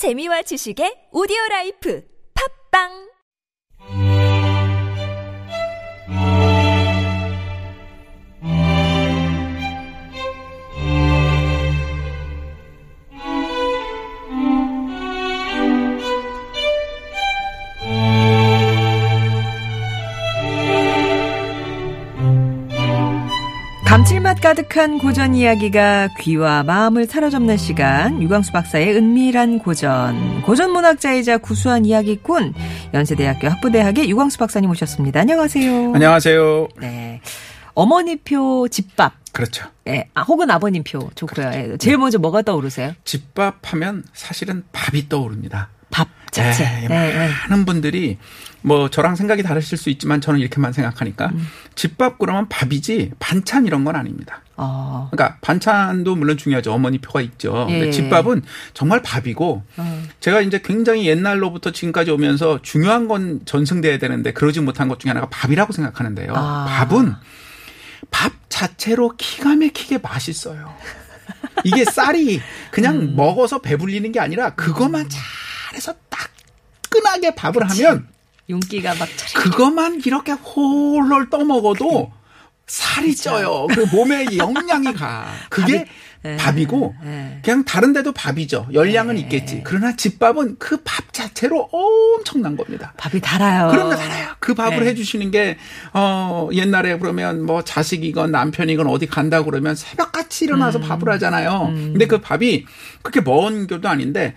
재미와 지식의 오디오 라이프. 팟빵 가득한 고전 이야기가 귀와 마음을 사로잡는 시간 유광수 박사의 은밀한 고전 고전 문학자이자 구수한 이야기꾼 연세대학교 학부대학의 유광수 박사님 오셨습니다. 안녕하세요. 안녕하세요. 네. 어머니표 집밥. 그렇죠. 예, 아, 혹은 아버님표 좋고요. 예, 제일 먼저 뭐가 떠오르세요? 집밥 하면 사실은 밥이 떠오릅니다. 밥 자체. 예, 네, 네. 많은 분들이 뭐 저랑 생각이 다르실 수 있지만 저는 이렇게만 생각하니까 음. 집밥 그러면 밥이지 반찬 이런 건 아닙니다. 어. 그러니까 반찬도 물론 중요하죠. 어머니 표가 있죠. 예. 근데 집밥은 정말 밥이고 어. 제가 이제 굉장히 옛날로부터 지금까지 오면서 중요한 건 전승돼야 되는데 그러지 못한 것 중에 하나가 밥이라고 생각하는데요. 아. 밥은 밥 자체로 기가 막히게 맛있어요. 이게 쌀이 그냥 음. 먹어서 배불리는 게 아니라 그것만 잘 해서 따끈하게 밥을 하면 윤기가 막. 그것만 이렇게 홀홀 떠먹어도 살이 쪄요. 그 몸에 영양이 가. 그게 예. 밥이고 예. 그냥 다른 데도 밥이죠. 열량은 있겠지. 그러나 집밥은 그 밥 자체로 엄청난 겁니다. 밥이 달아요. 거 달아요. 그 밥을 네. 해주시는 게, 어, 옛날에 그러면 뭐 자식이건 남편이건 어디 간다 그러면 새벽같이 일어나서 음. 밥을 하잖아요. 근데 그 밥이 그렇게 먼 교도 아닌데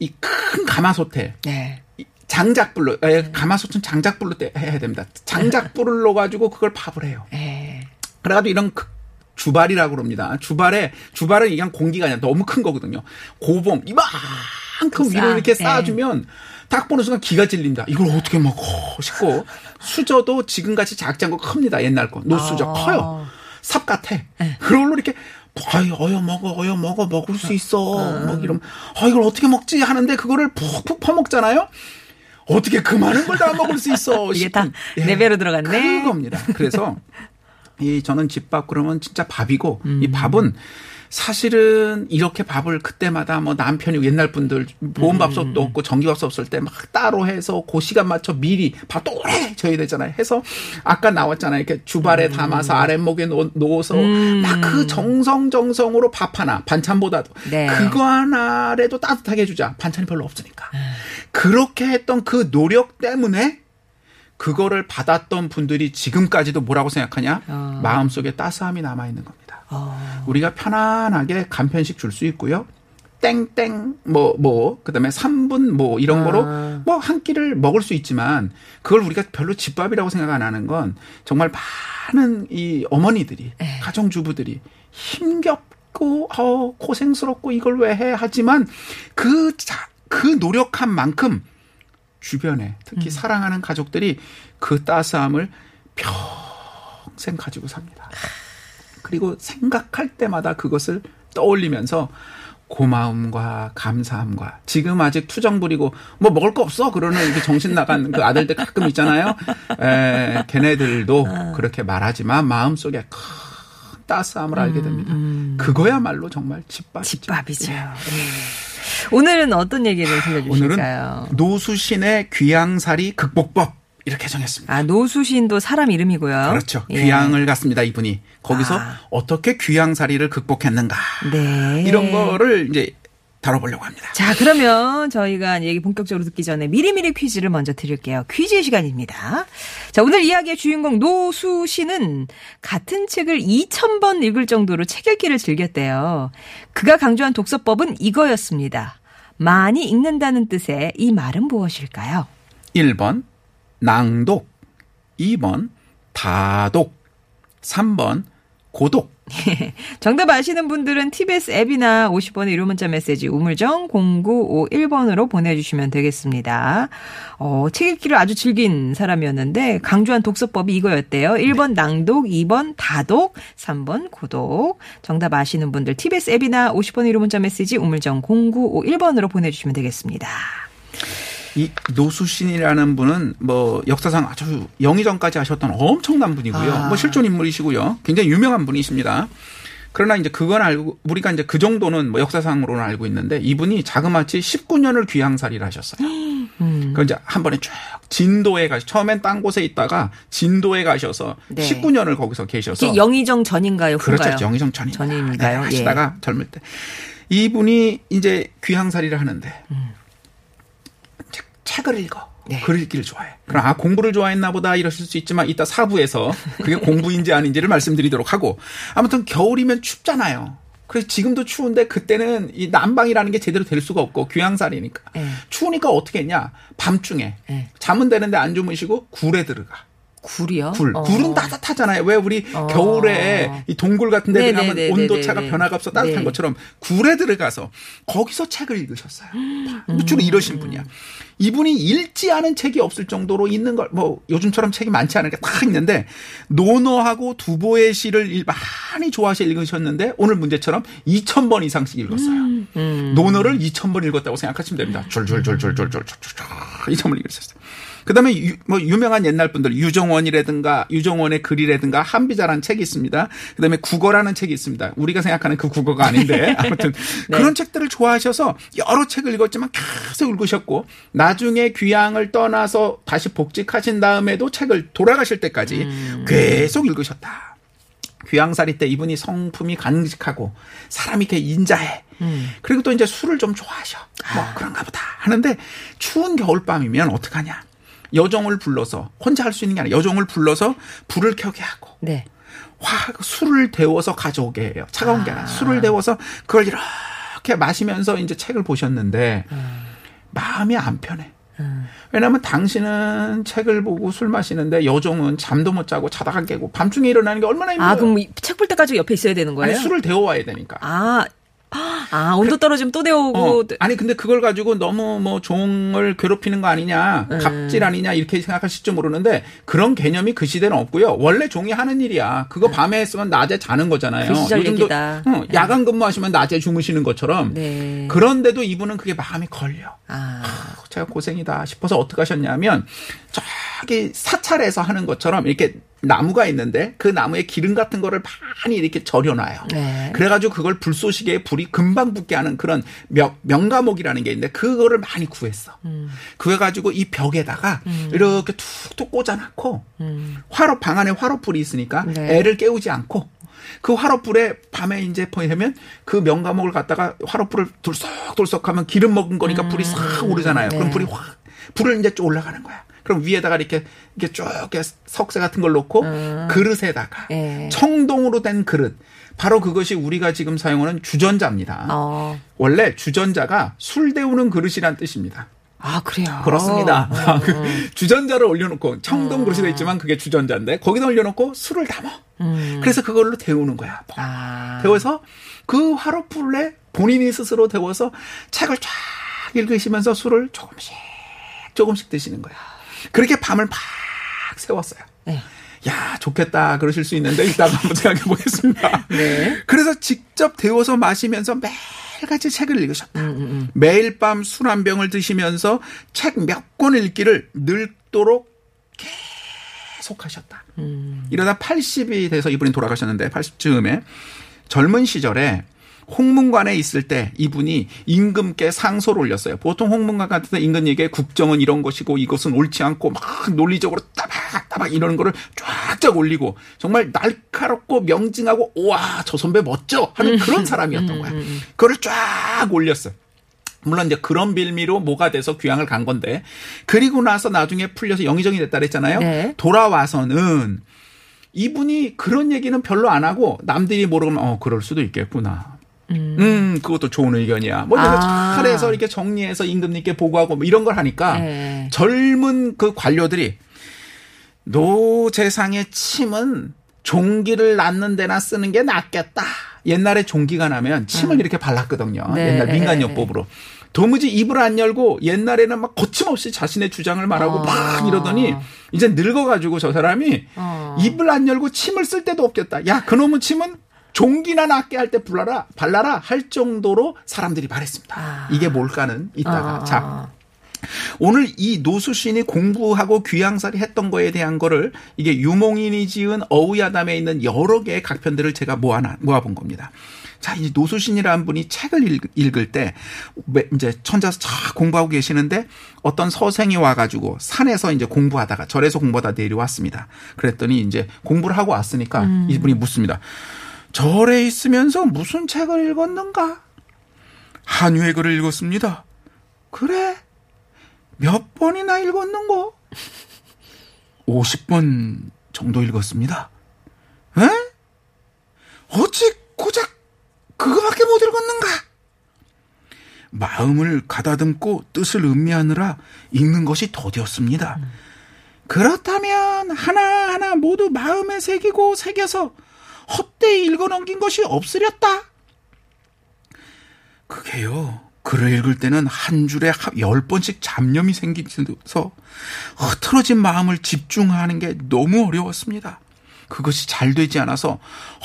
이 큰 가마솥에 네. 장작불로, 에, 가마솥은 장작불로 때- 해야 됩니다. 장작불을 넣어 가지고 그걸 밥을 해요. 예. 그래가지고 이런 그 주발이라고 그럽니다. 주발에 주발은 그냥 공기가 아니라 너무 큰 거거든요. 고봉 이만큼 싸. 위로 이렇게 예. 쌓아주면 딱 보는 순간 기가 질린다. 이걸 어떻게 먹어 싶고 수저도 지금같이 작지 않고 큽니다. 옛날 거 노수저 아. 커요. 삽 같아. 예. 그걸로 이렇게 어이 어여 먹어 어여 먹어 먹을 수 있어. 뭐 이러면 어 이걸 어떻게 먹지 하는데 그거를 푹푹 퍼먹잖아요. 어떻게 그 많은 걸 다 먹을 수 있어? 이게 다 싶은, 예. 네 배로 들어갔네. 그겁니다. 그래서 이 저는 집밥 그러면 진짜 밥이고 음. 이 밥은 사실은 이렇게 밥을 그때마다 뭐 남편이 옛날 분들 음. 보온밥솥도 없고 전기밥솥 없을 때 막 따로 해서 그 시간 맞춰 미리 밥도 오래 져야 되잖아요. 해서 아까 나왔잖아요. 이렇게 주발에 담아서 아랫목에 놓- 놓아서 음. 막그 정성 정성으로 밥 하나 반찬보다도 네. 그거 하나라도 따뜻하게 해주자. 반찬이 별로 없으니까. 음. 그렇게 했던 그 노력 때문에 그거를 받았던 분들이 지금까지도 뭐라고 생각하냐? 어. 마음속에 따스함이 남아 있는 겁니다. 어. 우리가 편안하게 간편식 줄 수 있고요. 땡땡 뭐뭐 그다음에 3분 뭐 이런 아. 거로 뭐 한 끼를 먹을 수 있지만 그걸 우리가 별로 집밥이라고 생각 안 하는 건 정말 많은 이 어머니들이 네. 가정주부들이 힘겹고 어 고생스럽고 이걸 왜 해 하지만 그 자, 그 노력한 만큼 주변에 특히 사랑하는 가족들이 그 따스함을 평생 가지고 삽니다. 그리고 생각할 때마다 그것을 떠올리면서 고마움과 감사함과 지금 아직 투정 부리고 뭐 먹을 거 없어 그러는 이렇게 정신 나간 그 아들들 가끔 있잖아요. 에, 걔네들도 그렇게 말하지만 마음속에 큰 따스함을 알게 됩니다. 그거야말로 정말 집밥이죠. 집밥이죠. 예. 오늘은 어떤 얘기를 오늘은 들려주실까요? 노수신의 귀양살이 극복법 이렇게 정했습니다. 아, 노수신도 사람 이름이고요. 그렇죠. 예. 귀양을 갔습니다, 이분이. 거기서 아. 어떻게 귀양살이를 극복했는가. 네. 이런 거를 이제 다뤄보려고 합니다. 자, 그러면 저희가 얘기 본격적으로 듣기 전에 미리미리 퀴즈를 먼저 드릴게요. 퀴즈 시간입니다. 자, 오늘 이야기의 주인공 노수 씨는 같은 책을 2,000번 읽을 정도로 책 읽기를 즐겼대요. 그가 강조한 독서법은 이거였습니다. 많이 읽는다는 뜻의 이 말은 무엇일까요? 1번, 낭독. 2번, 다독. 3번, 고독. 정답 아시는 분들은 TBS 앱이나 50번의 유료 문자 메시지 우물정 0951번으로 보내주시면 되겠습니다. 어, 책 읽기를 아주 즐긴 사람이었는데 강조한 독서법이 이거였대요. 1번 낭독, 2번 다독, 3번 고독. 정답 아시는 분들 TBS 앱이나 50번의 유료 문자 메시지 우물정 0951번으로 보내주시면 되겠습니다. 이 노수신이라는 분은 뭐 역사상 아주 영의정까지 하셨던 엄청난 분이고요. 아. 뭐 실존 인물이시고요. 굉장히 유명한 분이십니다. 그러나 이제 그건 알고 우리가 이제 그 정도는 뭐 역사상으로는 알고 있는데 이분이 자그마치 19년을 귀향살이를 하셨어요. 음. 그 이제 한 번에 쭉 진도에 가 처음엔 딴 곳에 있다가 진도에 가셔서 네. 19년을 거기서 계셔서 영의정 전인가요? 후인가요? 그렇죠. 영의정 전인 전인가요? 예. 하시다가 젊을 때 이분이 이제 귀향살이를 하는데 책, 책을 읽어. 네. 글 읽기를 좋아해. 그럼 아 공부를 좋아했나 보다 이러실 수 있지만 이따 사부에서 그게 공부인지 아닌지를 말씀드리도록 하고 아무튼 겨울이면 춥잖아요. 그래서 지금도 추운데 그때는 이 난방이라는 게 제대로 될 수가 없고 귀향살이니까 네. 추우니까 어떻게 했냐 밤중에 네. 잠은 되는데 안 주무시고 굴에 들어가. 굴이요? 굴. 어. 굴은 따뜻하잖아요. 왜 우리 어. 겨울에 이 동굴 같은 데 들어가면 네네네네네. 온도차가 변화가 없어 따뜻한 네. 것처럼 굴에 들어가서 거기서 책을 읽으셨어요. 음. 주로 이러신 분이야. 이분이 읽지 않은 책이 없을 정도로 있는 걸, 뭐, 요즘처럼 책이 많지 않은 게다 있는데, 논어하고 두보의 시를 일- 많이 좋아하셔 읽으셨는데, 오늘 문제처럼 2,000번 이상씩 읽었어요. 음. 논어를 2,000번 읽었다고 생각하시면 됩니다. 줄줄줄줄줄줄줄줄 2,000번 읽으셨어요. 그다음에 유, 뭐 유명한 옛날 분들 유종원이라든가 유종원의 글이라든가 한비자라는 책이 있습니다. 그다음에 국어라는 책이 있습니다. 우리가 생각하는 그 국어가 아닌데 아무튼 그런 책들을 좋아하셔서 여러 책을 읽었지만 계속 읽으셨고 나중에 귀향을 떠나서 다시 복직하신 다음에도 책을 돌아가실 때까지 계속 읽으셨다. 귀향살이 때 이분이 성품이 간직하고 사람이 이렇게 인자해. 그리고 또 이제 술을 좀 좋아하셔. 뭐 그런가 보다 하는데 추운 겨울밤이면 어떡하냐. 여종을 불러서 혼자 할 수 있는 게 아니라 여종을 불러서 불을 켜게 하고 네. 화 술을 데워서 가져오게 해요. 차가운 게 아니라 술을 데워서 그걸 이렇게 마시면서 이제 책을 보셨는데 마음이 안 편해. 왜냐하면 당신은 책을 보고 술 마시는데 여종은 잠도 못 자고 자다가 깨고 밤중에 일어나는 게 얼마나 힘들어요. 아, 그럼 책 볼 때까지 옆에 있어야 되는 거예요? 아니 술을 데워와야 되니까. 아, 아, 온도 떨어지면 또 어, 데우고. 아니 근데 그걸 가지고 너무 뭐 종을 괴롭히는 거 아니냐 음. 갑질 아니냐 이렇게 생각하실지 모르는데 그런 개념이 그 시대는 없고요 원래 종이 하는 일이야 그거 밤에 했으면 낮에 자는 거잖아요 그 요즘도. 어, 야간 근무하시면 낮에 주무시는 것처럼 네. 그런데도 이분은 그게 마음이 걸려 아, 제가 고생이다 싶어서 어떻게 하셨냐면 저기 사찰에서 하는 것처럼 이렇게 나무가 있는데 그 나무에 기름 같은 거를 많이 이렇게 절여놔요. 네. 그래가지고 그걸 불쏘시개에 불이 금방 붙게 하는 그런 명, 명가목이라는 게 있는데 그거를 많이 구했어. 음. 구해가지고 이 벽에다가 이렇게 툭툭 꽂아놓고 화로 방 안에 화로불이 있으니까 음. 네. 애를 깨우지 않고 그 화로불에 밤에 이제 보이면 그 명가목을 갖다가 화로불을 돌썩돌썩하면 기름 먹은 거니까 불이 싹 오르잖아요. 그럼 네. 불이 확 불을 이제 쭉 올라가는 거야. 그럼 위에다가 이렇게 이렇게 쭉 석쇠 같은 걸 놓고 그릇에다가 예. 청동으로 된 그릇 바로 그것이 우리가 지금 사용하는 주전자입니다. 어. 원래 주전자가 술 데우는 그릇이란 뜻입니다. 아, 그래요? 그렇습니다. 어, 그 주전자를 올려놓고 청동 그릇이 돼 있지만 그게 주전자인데 거기다 올려놓고 술을 담아. 그래서 그걸로 데우는 거야. 음. 아. 데워서 그 화로불에 본인이 스스로 데워서 책을 쫙 읽으시면서 술을 조금씩 조금씩 드시는 거야. 그렇게 밤을 막 세웠어요. 네. 야, 좋겠다. 그러실 수 있는데, 이따가 한번 생각해 보겠습니다. 네. 그래서 직접 데워서 마시면서 매일같이 책을 읽으셨다. 음, 매일 밤 술 한 병을 드시면서 책 몇 권 읽기를 늙도록 계속 하셨다. 음. 이러다 80이 돼서 이분이 돌아가셨는데, 80쯤에 젊은 시절에 홍문관에 있을 때 이분이 임금께 상소를 올렸어요. 보통 홍문관 같은 데 임금에게 국정은 이런 것이고 이것은 옳지 않고 막 논리적으로 따박따박 이러는 거를 쫙쫙 올리고 정말 날카롭고 명징하고 우와 저 선배 멋져 하는 그런 사람이었던 거야. 그거를 쫙 올렸어요. 물론 이제 그런 빌미로 뭐가 돼서 귀향을 간 건데 그리고 나서 나중에 풀려서 영의정이 됐다 그랬잖아요. 네. 돌아와서는 이분이 그런 얘기는 별로 안 하고 남들이 모르면 어 그럴 수도 있겠구나. 음, 그것도 좋은 의견이야. 뭐 이렇게 아. 잘해서 이렇게 정리해서 임금님께 보고하고 뭐 이런 걸 하니까 네. 젊은 그 관료들이 노재상의 침은 종기를 낳는 데나 쓰는 게 낫겠다. 옛날에 종기가 나면 침을 이렇게 발랐거든요. 음. 네. 옛날 민간요법으로. 도무지 입을 안 열고 옛날에는 막 거침없이 자신의 주장을 말하고 어. 막 이러더니 이제 늙어가지고 저 사람이 어. 입을 안 열고 침을 쓸 데도 없겠다. 야, 그놈은 침은 종기나 낫게 할 때 불라라, 발라라 할 정도로 사람들이 말했습니다. 아. 이게 뭘까는 이따가. 어, 자, 어. 오늘 이 노수신이 공부하고 귀양살이 했던 거에 대한 거를 이게 유몽인이 지은 어우야담에 있는 여러 개의 각편들을 제가 모아 모아본 겁니다. 자, 이 노수신이라는 분이 책을 읽, 을때 이제 천자서 쫙 공부하고 계시는데 어떤 서생이 와가지고 산에서 이제 공부하다가 절에서 공부하다 내려왔습니다. 그랬더니 이제 공부를 하고 왔으니까 음. 이분이 묻습니다. 절에 있으면서 무슨 책을 읽었는가? 한유의 글을 읽었습니다. 그래? 몇 번이나 읽었는고? 50번 정도 읽었습니다. 에? 어찌 고작 그거밖에 못 읽었는가? 마음을 가다듬고 뜻을 음미하느라 읽는 것이 더디었습니다. 그렇다면 하나하나 모두 마음에 새기고 새겨서 헛되이 읽어 넘긴 것이 없으렸다. 그게요. 글을 읽을 때는 한 줄에 열 번씩 잡념이 생기면서 흐트러진 마음을 집중하는 게 너무 어려웠습니다. 그것이 잘 되지 않아서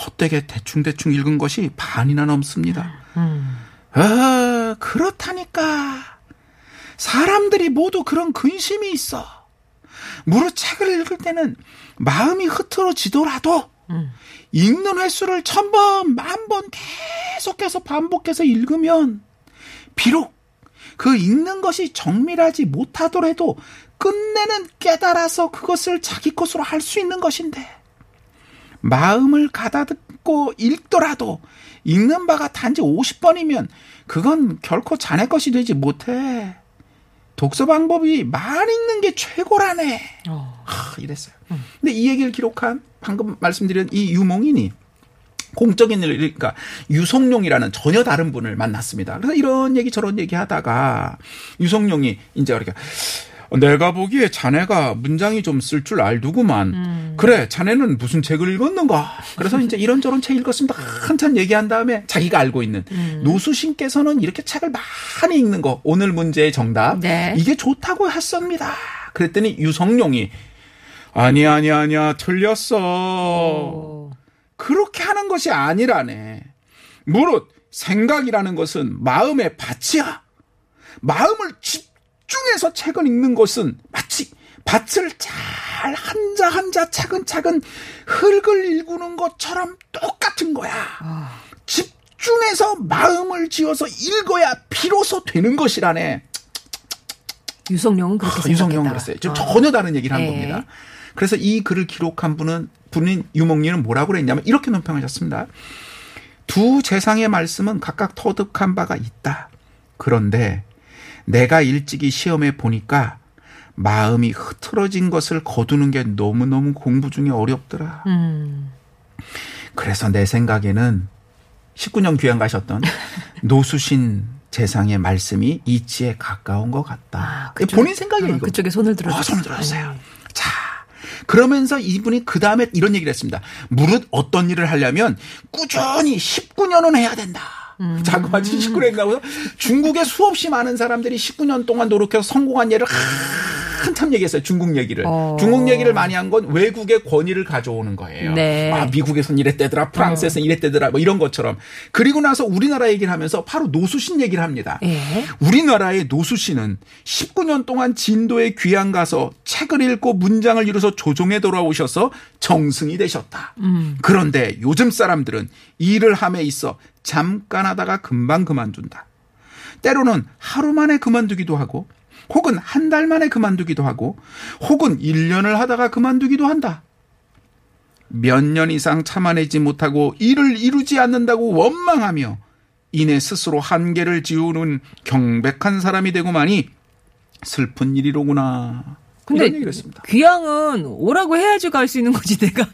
헛되게 대충대충 읽은 것이 반이나 넘습니다. 음. 아, 그렇다니까. 사람들이 모두 그런 근심이 있어. 무릇 책을 읽을 때는 마음이 흐트러지더라도 음. 읽는 횟수를 천 번, 만 번 계속해서 반복해서 읽으면 비록 그 읽는 것이 정밀하지 못하더라도 끝내는 깨달아서 그것을 자기 것으로 할 수 있는 것인데 마음을 가다듬고 읽더라도 읽는 바가 단지 50번이면 그건 결코 자네 것이 되지 못해. 독서 방법이 말 읽는 게 최고라네. 어. 하, 이랬어요. 음. 근데 이 얘기를 기록한 방금 말씀드린 이 유몽인이 공적인 일, 그러니까 유성룡이라는 전혀 다른 분을 만났습니다. 그래서 이런 얘기 저런 얘기 하다가 유성룡이 이제 이렇게 내가 보기에 자네가 문장이 좀 쓸 줄 알두구만. 음. 그래, 자네는 무슨 책을 읽었는가? 그래서 이제 이런저런 책 읽었습니다. 한참 얘기한 다음에 자기가 알고 있는 음. 노수신께서는 이렇게 책을 많이 읽는 거 오늘 문제의 정답 네. 이게 좋다고 했습니다. 그랬더니 유성룡이 아니 아니 아니야 틀렸어. 오. 그렇게 하는 것이 아니라네. 무릇 생각이라는 것은 마음의 밭이야. 마음을 집 중해서 책을 읽는 것은 마치 밭을 잘 한자 한자 차근차근 흙을 읽는 것처럼 똑같은 거야. 아. 집중해서 마음을 지어서 읽어야 비로소 되는 것이라네. 유성룡은 그렇게 아, 유성룡은 그랬어요. 아. 전혀 다른 얘기를 한 네. 겁니다. 그래서 이 글을 기록한 분은 분인 유목리는 뭐라고 그랬냐면 이렇게 논평하셨습니다. 두 재상의 말씀은 각각 터득한 바가 있다. 그런데 내가 일찍이 시험해 보니까 마음이 흐트러진 것을 거두는 게 너무너무 공부 중에 어렵더라. 음. 그래서 내 생각에는 19년 귀양 가셨던 노수신 재상의 말씀이 이치에 가까운 것 같다. 아, 그쪽, 본인 생각이에요. 어, 그쪽에 손을 들었어요. 어, 손을 들었어요. 네. 자, 그러면서 이분이 그 다음에 이런 얘기를 했습니다. 무릇 어떤 일을 하려면 꾸준히 19년은 해야 된다. 음. 자그마치 19년인가 하고서 중국에 수없이 많은 사람들이 19년 동안 노력해서 성공한 예를 한참 얘기했어요. 중국 얘기를. 어. 중국 얘기를 많이 한 건 외국의 권위를 가져오는 거예요. 네. 아, 미국에선 이랬대더라. 프랑스에선 어. 이랬대더라. 뭐 이런 것처럼. 그리고 나서 우리나라 얘기를 하면서 바로 노수신 얘기를 합니다. 예. 우리나라의 노수신은 19년 동안 진도에 귀양 가서 책을 읽고 문장을 이루어서 조정에 돌아오셔서 정승이 되셨다. 음. 그런데 요즘 사람들은 일을 함에 있어 잠깐 하다가 금방 그만둔다. 때로는 하루 만에 그만두기도 하고 혹은 한 달 만에 그만두기도 하고 혹은 1년을 하다가 그만두기도 한다. 몇 년 이상 참아내지 못하고 일을 이루지 않는다고 원망하며 이내 스스로 한계를 지우는 경백한 사람이 되고만이 슬픈 일이로구나. 근데 귀향은 오라고 해야지 갈 수 있는 거지 내가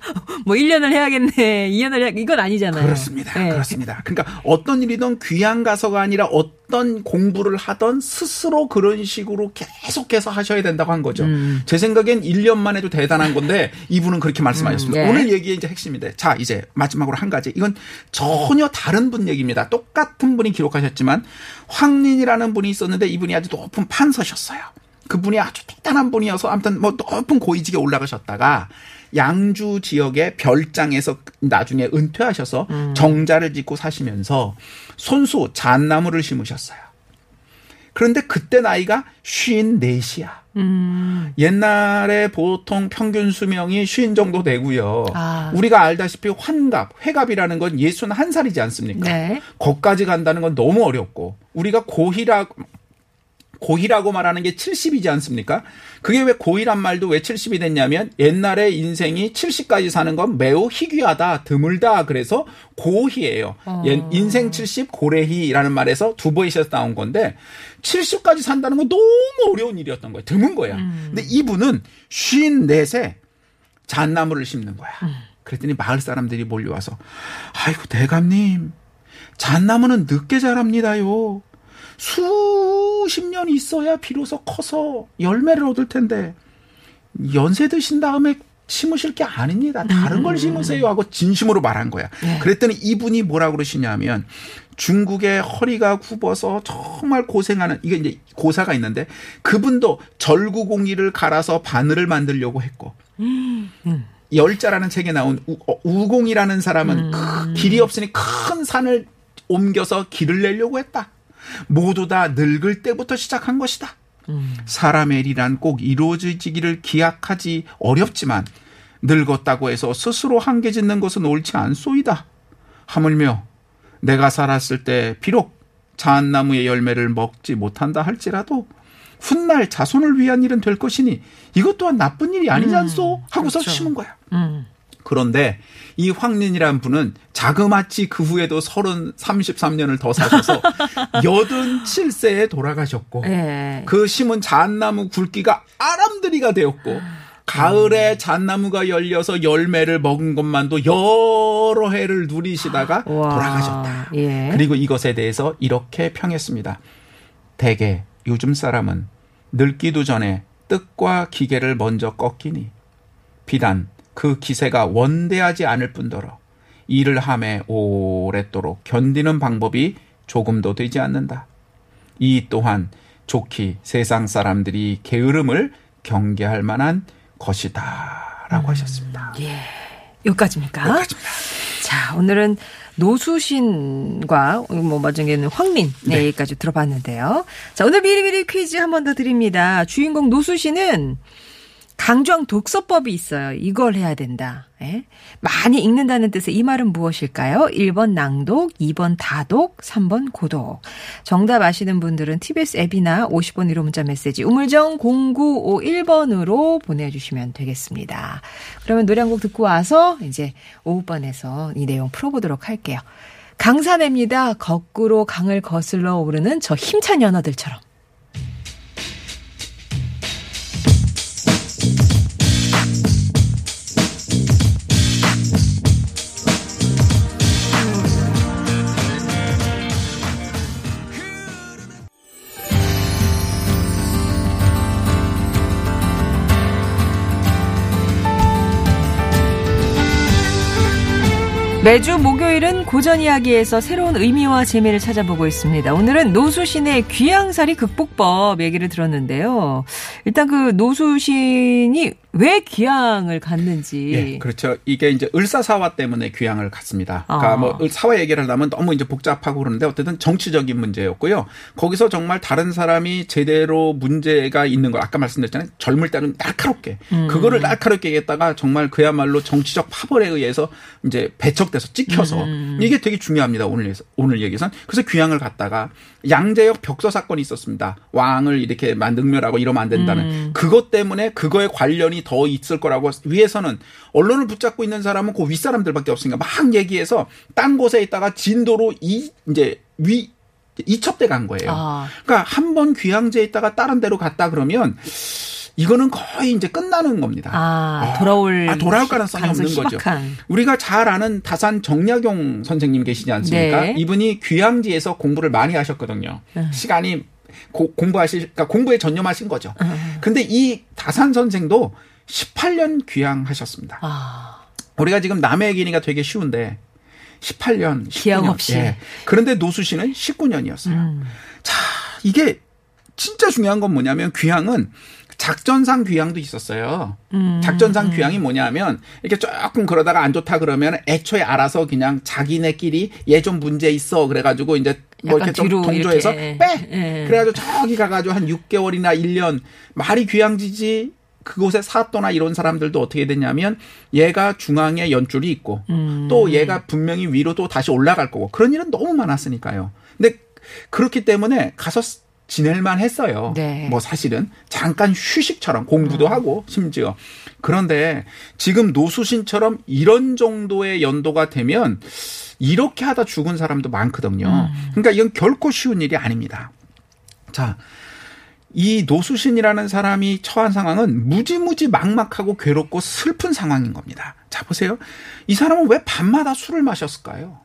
뭐 1년을 해야겠네 2년을 해야 이건 아니잖아요. 그렇습니다. 네. 그렇습니다. 그러니까 어떤 일이든 귀향 가서가 아니라 어떤 공부를 하던 스스로 그런 식으로 계속해서 하셔야 된다고 한 거죠. 음. 제 생각엔 1년만 해도 대단한 건데 이분은 그렇게 말씀하셨습니다. 음, 네. 오늘 얘기의 이제 핵심인데 자 이제 마지막으로 한 가지 이건 전혀 다른 분 얘기입니다. 똑같은 분이 기록하셨지만 황린이라는 분이 있었는데 이분이 아주 높은 판서셨어요. 그분이 아주 대단한 분이어서 아무튼 뭐 높은 고위직에 올라가셨다가 양주 지역의 별장에서 나중에 은퇴하셔서 음. 정자를 짓고 사시면서 손수 잣나무를 심으셨어요. 그런데 그때 나이가 54이야. 음. 옛날에 보통 평균 수명이 50 정도 되고요. 아. 우리가 알다시피 환갑, 회갑이라는 건 61살이지 않습니까? 네. 거기까지 간다는 건 너무 어렵고 우리가 고희라 고 고희라고 말하는 게 70이지 않습니까? 그게 왜 고희란 말도 왜 70이 됐냐면 옛날에 인생이 70까지 사는 건 매우 희귀하다, 드물다. 그래서 고희예요. 어. 옛- 인생 70 고래희라는 말에서 두 번이셔서 나온 건데 70까지 산다는 건 너무 어려운 일이었던 거예요. 드문 거야. 근데 이분은 54세 잣나무를 심는 거야. 그랬더니 마을 사람들이 몰려와서 아이고 대감님 잣나무는 늦게 자랍니다요. 수십 년 있어야 비로소 커서 열매를 얻을 텐데 연세 드신 다음에 심으실 게 아닙니다. 다른 걸 심으세요 하고 진심으로 말한 거야. 그랬더니 이분이 뭐라 그러시냐면 중국의 허리가 굽어서 정말 고생하는 이게 이제 고사가 있는데 그분도 절구공이를 갈아서 바늘을 만들려고 했고 열자라는 책에 나온 우, 어, 우공이라는 사람은 그 길이 없으니 큰 산을 옮겨서 길을 내려고 했다. 모두 다 늙을 때부터 시작한 것이다. 사람의 일이란 꼭 이루어지기를 기약하지 어렵지만 늙었다고 해서 스스로 한계 짓는 것은 옳지 않소이다. 하물며 내가 살았을 때 비록 자한나무의 열매를 먹지 못한다 할지라도 훗날 자손을 위한 일은 될 것이니 이것 또한 나쁜 일이 아니지 않소? 하고서 그렇죠. 심은 거야. 음. 그런데 이 황린이라는 분은 자그마치 그 후에도 30, 33년을 더 사셔서 87세에 돌아가셨고 예. 그 심은 잣나무 굵기가 아람들이가 되었고 가을에 잣나무가 열려서 열매를 먹은 것만도 여러 해를 누리시다가 와. 돌아가셨다. 예. 그리고 이것에 대해서 이렇게 평했습니다. 대개 요즘 사람은 늙기도 전에 뜻과 기계를 먼저 꺾이니 비단 그 기세가 원대하지 않을 뿐더러 일을 함에 오랫도록 견디는 방법이 조금도 되지 않는다. 이 또한 좋기 세상 사람들이 게으름을 경계할 만한 것이다. 라고 하셨습니다. 여기까지입니까? 여기까지입니다. 자, 오늘은 노수신과 뭐 마지막에는 황린 네. 얘기까지 들어봤는데요. 자, 오늘 미리미리 퀴즈 한 번 더 드립니다. 주인공 노수신은 강조한 독서법이 있어요. 이걸 해야 된다. 예? 많이 읽는다는 뜻의 이 말은 무엇일까요? 1번 낭독, 2번 다독, 3번 고독. 정답 아시는 분들은 TBS 앱이나 50번 1호 문자 메시지 우물정 0951번으로 보내주시면 되겠습니다. 그러면 노래 한 곡 듣고 와서 이제 오후번에서 이 내용 풀어보도록 할게요. 강산입니다. 거꾸로 강을 거슬러 오르는 저 힘찬 연어들처럼. 매주 목요일은 고전 이야기에서 새로운 의미와 재미를 찾아보고 있습니다. 오늘은 노수신의 귀양살이 극복법 얘기를 들었는데요. 일단 그 노수신이 왜 귀양을 갔는지. 예, 그렇죠. 이게 이제 을사사화 때문에 귀향을 갔습니다. 그러니까 아. 뭐 사화 얘기를 하면 너무 이제 복잡하고 그러는데 어쨌든 정치적인 문제였고요. 거기서 정말 다른 사람이 제대로 문제가 있는 걸 아까 말씀드렸잖아요. 젊을 때는 날카롭게 음. 그거를 날카롭게 얘기했다가 정말 그야말로 정치적 파벌에 의해서 이제 배척돼서 찍혀서 음. 이게 되게 중요합니다. 오늘 오늘 얘기에선 그래서 귀향을 갔다가 양재역 벽서 사건이 있었습니다. 왕을 이렇게 만 능멸하고 이러면 안 된다는 음. 그것 때문에 그거에 관련이 더 있을 거라고 위에서는 언론을 붙잡고 있는 사람은 그 윗사람들밖에 없으니까 막 얘기해서 딴 곳에 있다가 진도로 이 이제 위 이첩돼 간 거예요. 아. 그러니까 한 번 귀향제에 있다가 다른 데로 갔다 그러면 이거는 거의 이제 끝나는 겁니다. 아, 돌아올 아, 돌아올 가능성이 없는 거죠. 희박한. 우리가 잘 아는 다산 정약용 선생님 계시지 않습니까? 네. 이분이 귀향지에서 공부를 많이 하셨거든요. 시간이 고- 공부하실, 그러니까 공부에 전념하신 거죠. 근데 이 다산 선생도 18년 귀향하셨습니다. 아, 우리가 지금 남의 얘기니까 되게 쉬운데 18년, 19년. 기약 없이. 예. 그런데 노수 씨는 19년이었어요. 음. 자, 이게 진짜 중요한 건 뭐냐면 귀향은 작전상 귀향도 있었어요. 음, 작전상 귀향이 뭐냐면 이렇게 조금 그러다가 안 좋다 그러면 애초에 알아서 그냥 자기네끼리 얘 좀 문제 있어 그래가지고 이제 뭐 이렇게 좀 동조해서 이렇게. 빼. 예. 그래가지고 저기 가가지고 한 6개월이나 1년 말이 귀향지지 그곳에 사또나 이런 사람들도 어떻게 됐냐면 얘가 중앙에 연줄이 있고 음. 또 얘가 분명히 위로 또 다시 올라갈 거고 그런 일은 너무 많았으니까요. 근데 그렇기 때문에 가서 쓰- 지낼만 했어요. 네. 뭐 사실은 잠깐 휴식처럼 공부도 하고 심지어 그런데 지금 노수신처럼 이런 정도의 연도가 되면 이렇게 하다 죽은 사람도 많거든요. 그러니까 이건 결코 쉬운 일이 아닙니다. 자, 이 노수신이라는 사람이 처한 상황은 무지무지 막막하고 괴롭고 슬픈 상황인 겁니다. 자, 보세요. 이 사람은 왜 밤마다 술을 마셨을까요?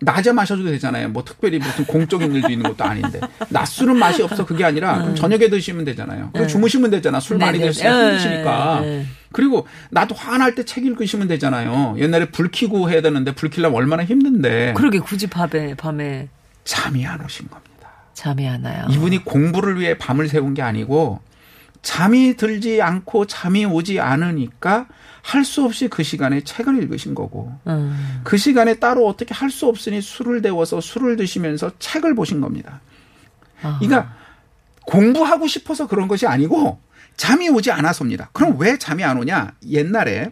낮에 마셔도 되잖아요. 뭐 특별히 무슨 공적인 일도 있는 것도 아닌데. 낮술은 맛이 없어. 그게 아니라 그럼 저녁에 드시면 되잖아요. 그럼 주무시면 되잖아. 술 많이. 드시면 네. 힘드시니까. 네. 그리고 나도 화날 때 책 읽으시면 되잖아요. 옛날에 불 켜고 해야 되는데 불 켜려면 얼마나 힘든데. 그러게 굳이 밤에 밤에 잠이 안 오신 겁니다. 잠이 안 와요. 이분이 공부를 위해 밤을 새운 게 아니고 잠이 들지 않고 잠이 오지 않으니까 할 수 없이 그 시간에 책을 읽으신 거고 음. 그 시간에 따로 어떻게 할 수 없으니 술을 데워서 술을 드시면서 책을 보신 겁니다. 아. 그러니까 공부하고 싶어서 그런 것이 아니고 잠이 오지 않아서입니다. 그럼 왜 잠이 안 오냐? 옛날에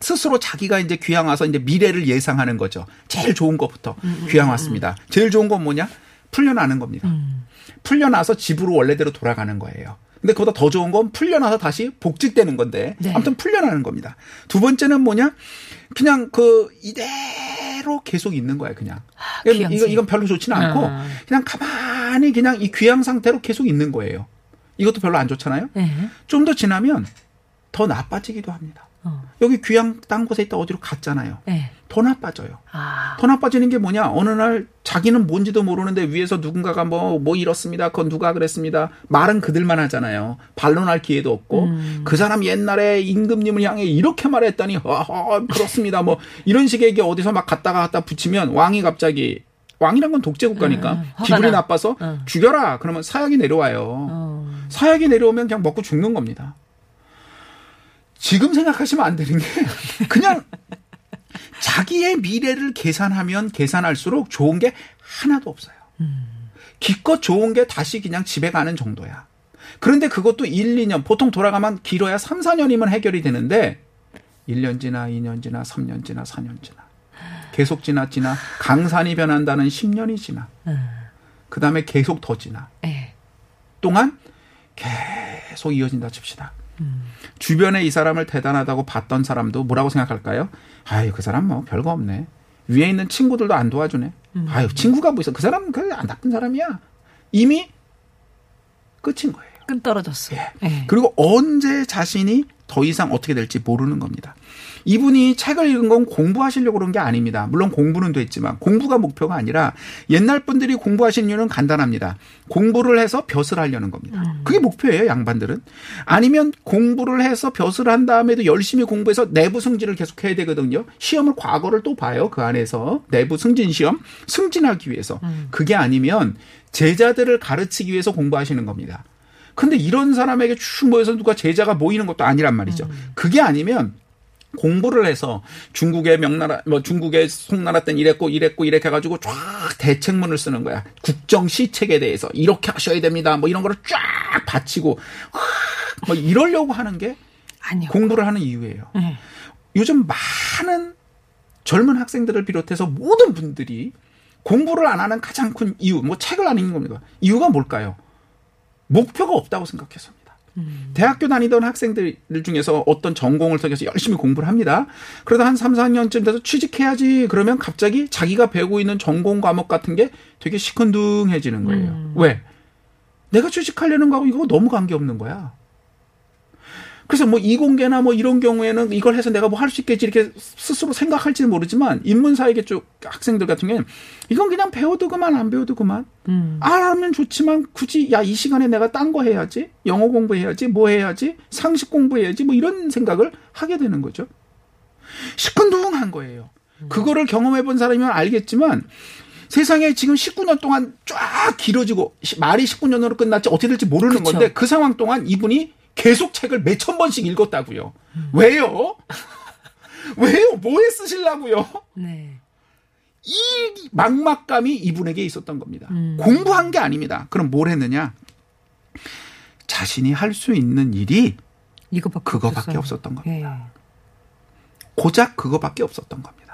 스스로 자기가 이제 귀향 와서 이제 미래를 예상하는 거죠. 제일 좋은 것부터 귀향 왔습니다. 제일 좋은 건 뭐냐? 풀려나는 겁니다. 풀려나서 집으로 원래대로 돌아가는 거예요. 근데 그보다 더 좋은 건 풀려나서 다시 복직되는 건데 네. 아무튼 풀려나는 겁니다. 두 번째는 뭐냐? 그냥 그 이대로 계속 있는 거예요, 그냥. 귀향지. 이거 이건 별로 좋지는 않고 아. 그냥 가만히 그냥 이 귀향 상태로 계속 있는 거예요. 이것도 별로 안 좋잖아요. 네. 좀더 지나면 더 나빠지기도 합니다. 어. 여기 귀향 딴 곳에 있다 어디로 갔잖아요. 네. 더 나빠져요. 아. 더 나빠지는 게 뭐냐? 어느 날 자기는 뭔지도 모르는데 위에서 누군가가 뭐, 뭐 이렇습니다. 그건 누가 그랬습니다. 말은 그들만 하잖아요. 반론할 기회도 없고. 음. 그 사람 옛날에 임금님을 향해 이렇게 말했더니, 어, 그렇습니다. 뭐, 이런 식의 얘기 어디서 막 갔다가 갖다 붙이면 왕이 갑자기, 왕이란 건 독재국가니까 음, 기분이 나. 나빠서 음. 죽여라. 그러면 사약이 내려와요. 어. 사약이 내려오면 그냥 먹고 죽는 겁니다. 지금 생각하시면 안 되는 게 그냥 자기의 미래를 계산하면 계산할수록 좋은 게 하나도 없어요. 기껏 좋은 게 다시 그냥 집에 가는 정도야. 그런데 그것도 1, 2년, 보통 돌아가면 길어야 3, 4년이면 해결이 되는데 1년 지나 2년 지나 3년 지나 4년 지나 계속 지나 지나 강산이 변한다는 10년이 지나 그 다음에 계속 더 지나 네. 동안 계속 이어진다 칩시다. 주변에 이 사람을 대단하다고 봤던 사람도 뭐라고 생각할까요? 아유, 그 사람 뭐 별거 없네. 위에 있는 친구들도 안 도와주네. 아유, 친구가 뭐 있어. 그 사람 그안 나쁜 사람이야. 이미 끝인 거예요. 끈 떨어졌어. 예. 네. 그리고 언제 자신이 더 이상 어떻게 될지 모르는 겁니다. 이분이 책을 읽은 건 공부하시려고 그런 게 아닙니다. 물론 공부는 됐지만 공부가 목표가 아니라 옛날 분들이 공부하신 이유는 간단합니다. 공부를 해서 벼슬 하려는 겁니다. 그게 목표예요, 양반들은. 아니면 공부를 해서 벼슬 한 다음에도 열심히 공부해서 내부 승진을 계속 해야 되거든요. 시험을 과거를 또 봐요, 그 안에서. 내부 승진 시험. 승진하기 위해서. 그게 아니면 제자들을 가르치기 위해서 공부하시는 겁니다. 근데 이런 사람에게 쭉 모여서 누가 제자가 모이는 것도 아니란 말이죠. 그게 아니면 공부를 해서 중국의 명나라 뭐 중국의 송나라 때는 이랬고 이랬고 이렇게 해가지고 쫙 대책문을 쓰는 거야 국정 시책에 대해서 이렇게 하셔야 됩니다 뭐 이런 거를 쫙 바치고 뭐 이러려고 하는 게 아니요. 공부를 하는 이유예요. 네. 요즘 많은 젊은 학생들을 비롯해서 모든 분들이 공부를 안 하는 가장 큰 이유, 뭐 책을 안 읽는 겁니다. 이유가 뭘까요? 목표가 없다고 생각해서 입니다. 대학교 다니던 학생들 중에서 어떤 전공을 통해서 열심히 공부를 합니다. 그러다 한 3, 4년쯤 돼서 취직해야지 그러면 갑자기 자기가 배우고 있는 전공 과목 같은 게 되게 시큰둥해지는 거예요. 왜? 내가 취직하려는 거하고 이거 너무 관계없는 거야. 그래서 뭐 이공계나 뭐 이런 경우에는 이걸 해서 내가 뭐 할 수 있겠지 이렇게 스스로 생각할지는 모르지만 인문사회계 쪽 학생들 같은 경우는 이건 그냥 배워도 그만 안 배워도 그만 음. 알면 좋지만 굳이 야 이 시간에 내가 딴 거 해야지 영어 공부해야지 뭐 해야지 상식 공부해야지 뭐 이런 생각을 하게 되는 거죠. 시큰둥한 거예요. 그거를 경험해 본 사람이면 알겠지만 세상에 지금 19년 동안 쫙 길어지고 시- 말이 19년으로 끝났지 어떻게 될지 모르는 그쵸. 건데 그 상황 동안 이분이 계속 책을 몇천 번씩 읽었다고요. 왜요? 왜요? 뭐에 쓰시려고요? 네. 이 막막감이 이분에게 있었던 겁니다. 공부한 게 아닙니다. 그럼 뭘 했느냐? 자신이 할 수 있는 일이 이거밖에 그거밖에 없었어요. 없었던 겁니다. 예. 고작 그거밖에 없었던 겁니다.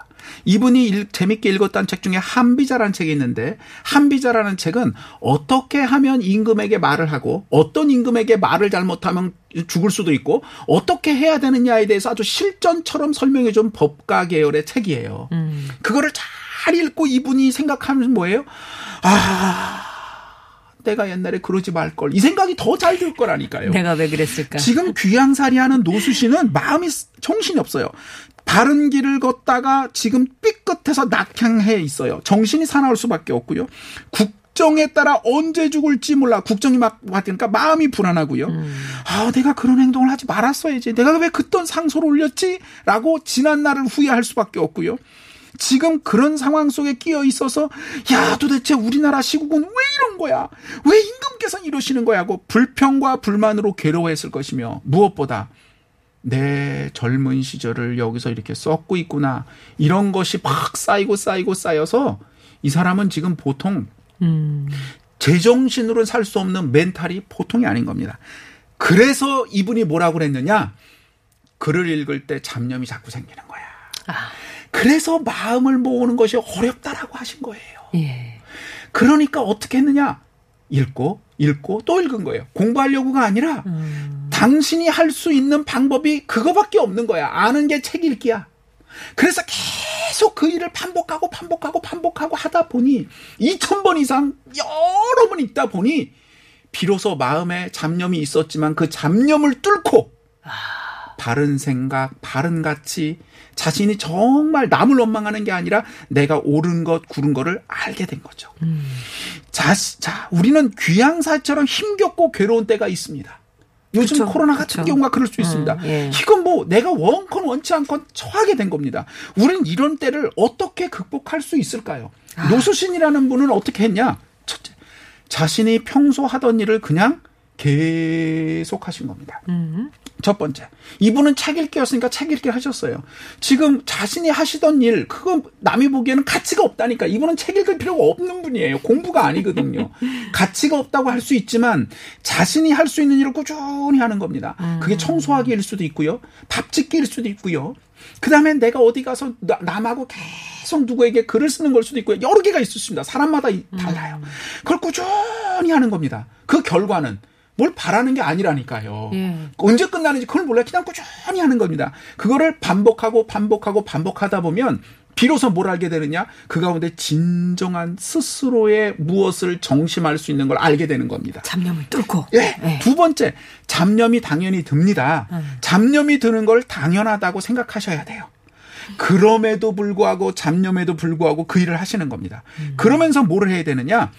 이분이 일- 재밌게 읽었던 책 중에 한비자라는 책이 있는데 한비자라는 책은 어떻게 하면 임금에게 말을 하고 어떤 임금에게 말을 잘못하면 죽을 수도 있고 어떻게 해야 되느냐에 대해서 아주 실전처럼 설명해 준 법가 계열의 책이에요. 음. 그거를 잘 읽고 이분이 생각하면 뭐예요? 아, 내가 옛날에 그러지 말 걸. 이 생각이 더 잘 들 거라니까요. 내가 왜 그랬을까? 지금 귀양살이 하는 노수 씨는 마음이 정신이 없어요. 바른 길을 걷다가 지금 삐끗해서 낙향해 있어요. 정신이 사나울 수밖에 없고요. 국정에 따라 언제 죽을지 몰라. 국정이 막 왔으니까 마음이 불안하고요. 아, 내가 그런 행동을 하지 말았어야지. 내가 왜 그딴 상소를 올렸지? 라고 지난 날을 후회할 수밖에 없고요. 지금 그런 상황 속에 끼어 있어서 야 도대체 우리나라 시국은 왜 이런 거야? 왜 임금께서는 이러시는 거야? 하고 불평과 불만으로 괴로워했을 것이며 무엇보다 내 젊은 시절을 여기서 이렇게 썩고 있구나 이런 것이 막 쌓이고 쌓이고 쌓여서 이 사람은 지금 보통 음. 제정신으로는 살 수 없는 멘탈이 보통이 아닌 겁니다. 그래서 이분이 뭐라고 그랬느냐? 글을 읽을 때 잡념이 자꾸 생기는 거야. 아. 그래서 마음을 모으는 것이 어렵다라고 하신 거예요. 예. 그러니까 어떻게 했느냐? 읽고, 읽고, 또 읽은 거예요. 공부하려고가 아니라, 음. 당신이 할 수 있는 방법이 그거밖에 없는 거야. 아는 게 책 읽기야. 그래서 계속 그 일을 반복하고 반복하고 반복하고 하다 보니 2,000번 이상 여러 번 읽다 보니 비로소 마음에 잡념이 있었지만 그 잡념을 뚫고 바른 생각, 바른 가치, 자신이 정말 남을 원망하는 게 아니라 내가 옳은 것, 구른 거를 알게 된 거죠. 자, 자, 우리는 귀양사처럼 힘겹고 괴로운 때가 있습니다. 요즘 그쵸, 코로나 같은 그쵸. 경우가 그럴 수 있습니다. 음, 예. 이건 뭐 내가 원컨 원치 않건 처하게 된 겁니다. 우리는 이런 때를 어떻게 극복할 수 있을까요? 아. 노수신이라는 분은 어떻게 했냐? 첫째, 자신이 평소 하던 일을 그냥 계속 하신 겁니다. 음. 첫 번째. 이분은 책 읽기였으니까 책 읽기 하셨어요. 지금 자신이 하시던 일, 그건 남이 보기에는 가치가 없다니까. 이분은 책 읽을 필요가 없는 분이에요. 공부가 아니거든요. 가치가 없다고 할 수 있지만 자신이 할 수 있는 일을 꾸준히 하는 겁니다. 그게 청소하기일 수도 있고요. 밥 짓기일 수도 있고요. 그 다음에 내가 어디 가서 나- 남하고 계속 누구에게 글을 쓰는 걸 수도 있고요. 여러 개가 있을 수 있습니다. 사람마다 이- 달라요. 그걸 꾸준히 하는 겁니다. 그 결과는 뭘 바라는 게 아니라니까요. 예. 언제 끝나는지 그걸 몰라 그냥 꾸준히 하는 겁니다. 그거를 반복하고 반복하고 반복하다 보면 비로소 뭘 알게 되느냐? 그 가운데 진정한 스스로의 무엇을 정심할 수 있는 걸 알게 되는 겁니다. 잡념을 뚫고. 예. 예. 두 번째, 잡념이 당연히 듭니다. 잡념이 드는 걸 당연하다고 생각하셔야 돼요. 그럼에도 불구하고 잡념에도 불구하고 그 일을 하시는 겁니다. 그러면서 뭘 해야 되느냐?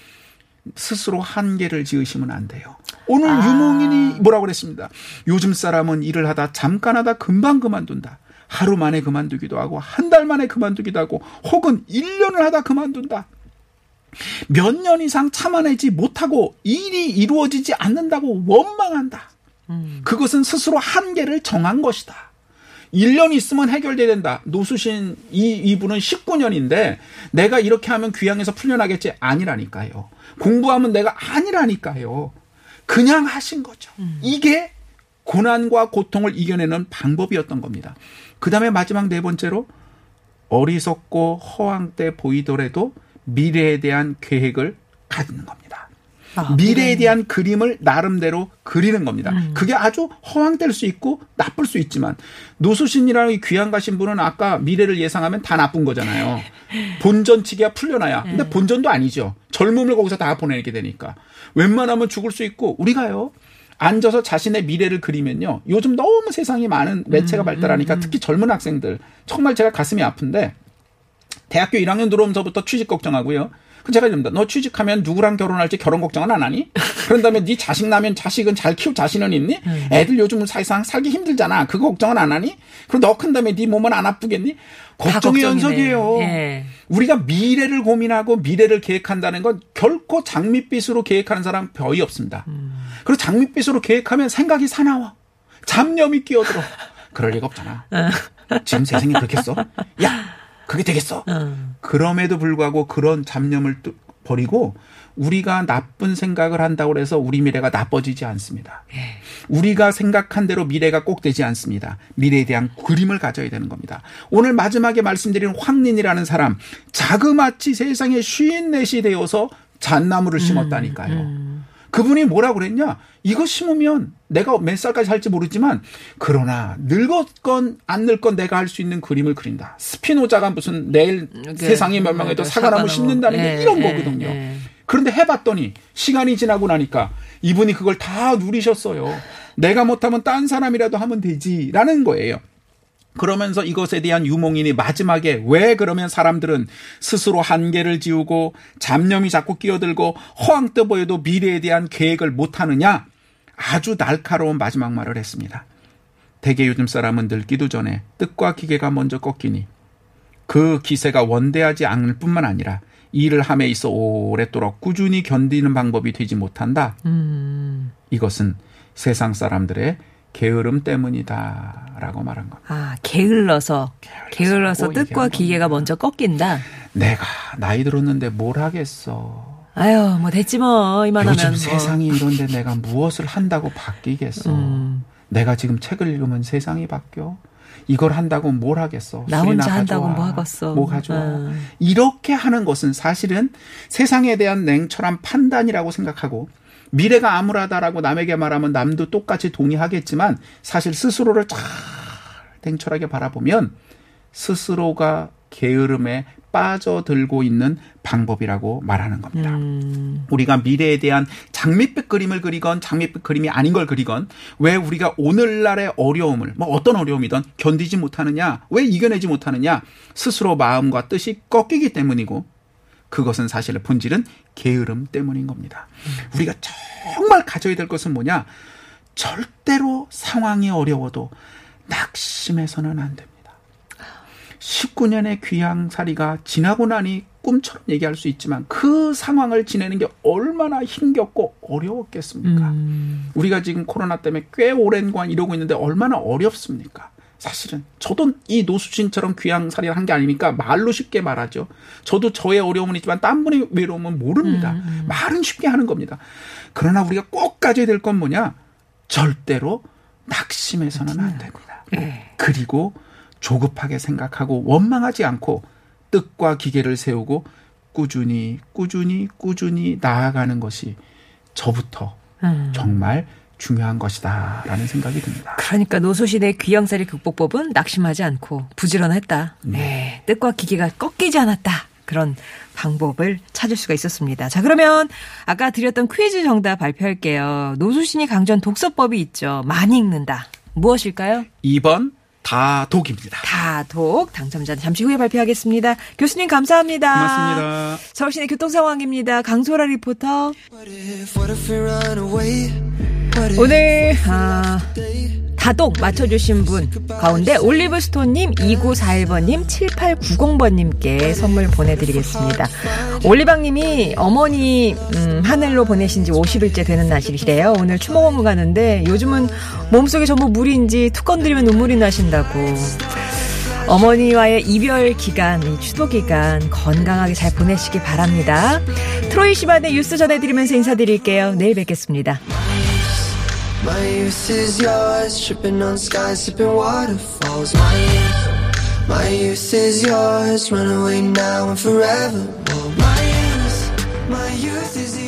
스스로 한계를 지으시면 안 돼요. 오늘 아. 유목인이 뭐라고 그랬습니다. 요즘 사람은 일을 하다 잠깐 하다 금방 그만둔다. 하루 만에 그만두기도 하고 한 달 만에 그만두기도 하고 혹은 1년을 하다 그만둔다. 몇 년 이상 참아내지 못하고 일이 이루어지지 않는다고 원망한다. 그것은 스스로 한계를 정한 것이다. 1년 있으면 해결돼야 된다. 노수신 이 이분은 19년인데 내가 이렇게 하면 귀향에서 풀려나겠지 아니라니까요. 공부하면 내가 아니라니까요. 그냥 하신 거죠. 이게 고난과 고통을 이겨내는 방법이었던 겁니다. 그 다음에 마지막 네 번째로 어리석고 허황 때 보이더라도 미래에 대한 계획을 갖는 겁니다. 아, 미래에 대한 그림을 나름대로 그리는 겁니다. 그게 아주 허황될 수 있고 나쁠 수 있지만 노수신이라는 이 귀한 가신 분은 아까 미래를 예상하면 다 나쁜 거잖아요. 본전치기야 풀려나야. 근데 본전도 아니죠. 젊음을 거기서 다 보내게 되니까. 웬만하면 죽을 수 있고 우리가요. 앉아서 자신의 미래를 그리면요. 요즘 너무 세상이 많은 매체가 발달하니까 특히 젊은 학생들 정말 제가 가슴이 아픈데 대학교 1학년 들어오면서부터 취직 걱정하고요. 그 제가 이럽니다. 너 취직하면 누구랑 결혼할지 결혼 걱정은 안 하니? 그런 다음에 네 자식 나면 자식은 잘 키울 자신은 있니? 음. 애들 요즘은 사실상 살기 힘들잖아. 그거 걱정은 안 하니? 그럼 너큰 다음에 네 몸은 안 아프겠니? 다 걱정의. 연속이에요. 예. 우리가 미래를 고민하고 미래를 계획한다는 건 결코 장밋빛으로 계획하는 사람 거의 없습니다. 그리고 장밋빛으로 계획하면 생각이 사나워. 잡념이 끼어들어. 그럴 리가 없잖아. 지금 세상이 그렇겠어? 야, 그게 되겠어? 그럼에도 불구하고 그런 잡념을 또 버리고 우리가 나쁜 생각을 한다고 해서 우리 미래가 나빠지지 않습니다. 우리가 생각한 대로 미래가 꼭 되지 않습니다. 미래에 대한 그림을 가져야 되는 겁니다. 오늘 마지막에 말씀드린 황린이라는 사람 자그마치 세상에 쉰 넷이 되어서 잣나무를 심었다니까요. 그분이 뭐라고 그랬냐? 이거 심으면 내가 몇 살까지 살지 모르지만 그러나 늙었건 안 늙건 내가 할 수 있는 그림을 그린다. 스피노자가 무슨 내일 세상이 멸망해도 그 사과나무. 심는다는 게 예, 이런 예, 거거든요. 예. 그런데 해봤더니 시간이 지나고 나니까 이분이 그걸 다 누리셨어요. 내가 못하면 딴 사람이라도 하면 되지라는 거예요. 그러면서 이것에 대한 유몽인이 마지막에 왜 그러면 사람들은 스스로 한계를 지우고 잡념이 자꾸 끼어들고 허황 떠 보여도 미래에 대한 계획을 못하느냐? 아주 날카로운 마지막 말을 했습니다. 대개 요즘 사람은 늙기도 전에 뜻과 기계가 먼저 꺾이니 그 기세가 원대하지 않을 뿐만 아니라 일을 함에 있어 오랫도록 꾸준히 견디는 방법이 되지 못한다. 이것은 세상 사람들의 게으름 때문이다라고 말한 겁니다. 아, 게을러서, 게을러서 게을러서 뜻과 기계가 먼저 꺾인다. 내가 나이 들었는데 뭘 하겠어. 아유, 뭐 됐지 뭐, 이만하면. 요즘 뭐. 세상이 이런데 내가 무엇을 한다고 바뀌겠어. 음. 내가 지금 책을 읽으면 세상이 바뀌어. 이걸 한다고 뭘 하겠어. 나 혼자 한다고. 뭐 하겠어. 뭐 가져와. 음. 이렇게 하는 것은 사실은 세상에 대한 냉철한 판단이라고 생각하고 미래가 암울하다라고 남에게 말하면 남도 똑같이 동의하겠지만 사실 스스로를 잘 냉철하게 바라보면 스스로가 게으름에 빠져들고 있는 방법이라고 말하는 겁니다. 음. 우리가 미래에 대한 장밋빛 그림을 그리건 장밋빛 그림이 아닌 걸 그리건 왜 우리가 오늘날의 어려움을 뭐 어떤 어려움이든 견디지 못하느냐 왜 이겨내지 못하느냐 스스로 마음과 뜻이 꺾이기 때문이고 그것은 사실 본질은 게으름 때문인 겁니다. 우리가 정말 가져야 될 것은 뭐냐 절대로 상황이 어려워도 낙심해서는 안 됩니다. 19년의 귀향살이가 지나고 나니 꿈처럼 얘기할 수 있지만 그 상황을 지내는 게 얼마나 힘겹고 어려웠겠습니까? 우리가 지금 코로나 때문에 꽤 오랜 기간 이러고 있는데 얼마나 어렵습니까? 사실은 저도 이 노수진처럼 귀향살이를 한 게 아니니까 말로 쉽게 말하죠. 저도 저의 어려움은 있지만 딴 분의 외로움은 모릅니다. 말은 쉽게 하는 겁니다. 그러나 우리가 꼭 가져야 될 건 뭐냐? 절대로 낙심해서는 안 됩니다. 그리고 조급하게 생각하고 원망하지 않고 뜻과 기계를 세우고 꾸준히 꾸준히 꾸준히 나아가는 것이 저부터 음. 정말 중요한 것이다 라는 생각이 듭니다. 그러니까 노소신의 귀양살이 극복법은 낙심하지 않고 부지런했다. 네. 뜻과 기계가 꺾이지 않았다. 그런 방법을 찾을 수가 있었습니다. 자, 그러면 아까 드렸던 퀴즈 정답 발표할게요. 노수신이 강조한 독서법이 있죠. 많이 읽는다. 무엇일까요? 2번 다독입니다. 다독 당첨자는 잠시 후에 발표하겠습니다. 교수님 감사합니다. 고맙습니다. 서울시내 교통 상황입니다. 강소라 리포터. 오늘 아, 다독 맞춰주신 분 가운데 올리브스톤님, 2941번님, 7890번님께 선물 보내드리겠습니다. 올리방님이 어머니 음, 하늘로 보내신 지 50일째 되는 날이시래요. 오늘 추모공무 가는데 요즘은 몸속에 전부 물인지 툭 건드리면 눈물이 나신다고. 어머니와의 이별 기간, 이 추도 기간 건강하게 잘 보내시기 바랍니다. 트로이 시반의 뉴스 전해드리면서 인사드릴게요. 내일 뵙겠습니다. My youth is yours, tripping on skies, sipping waterfalls. My youth, my youth is yours, run away now and forever. My youth, my youth is yours.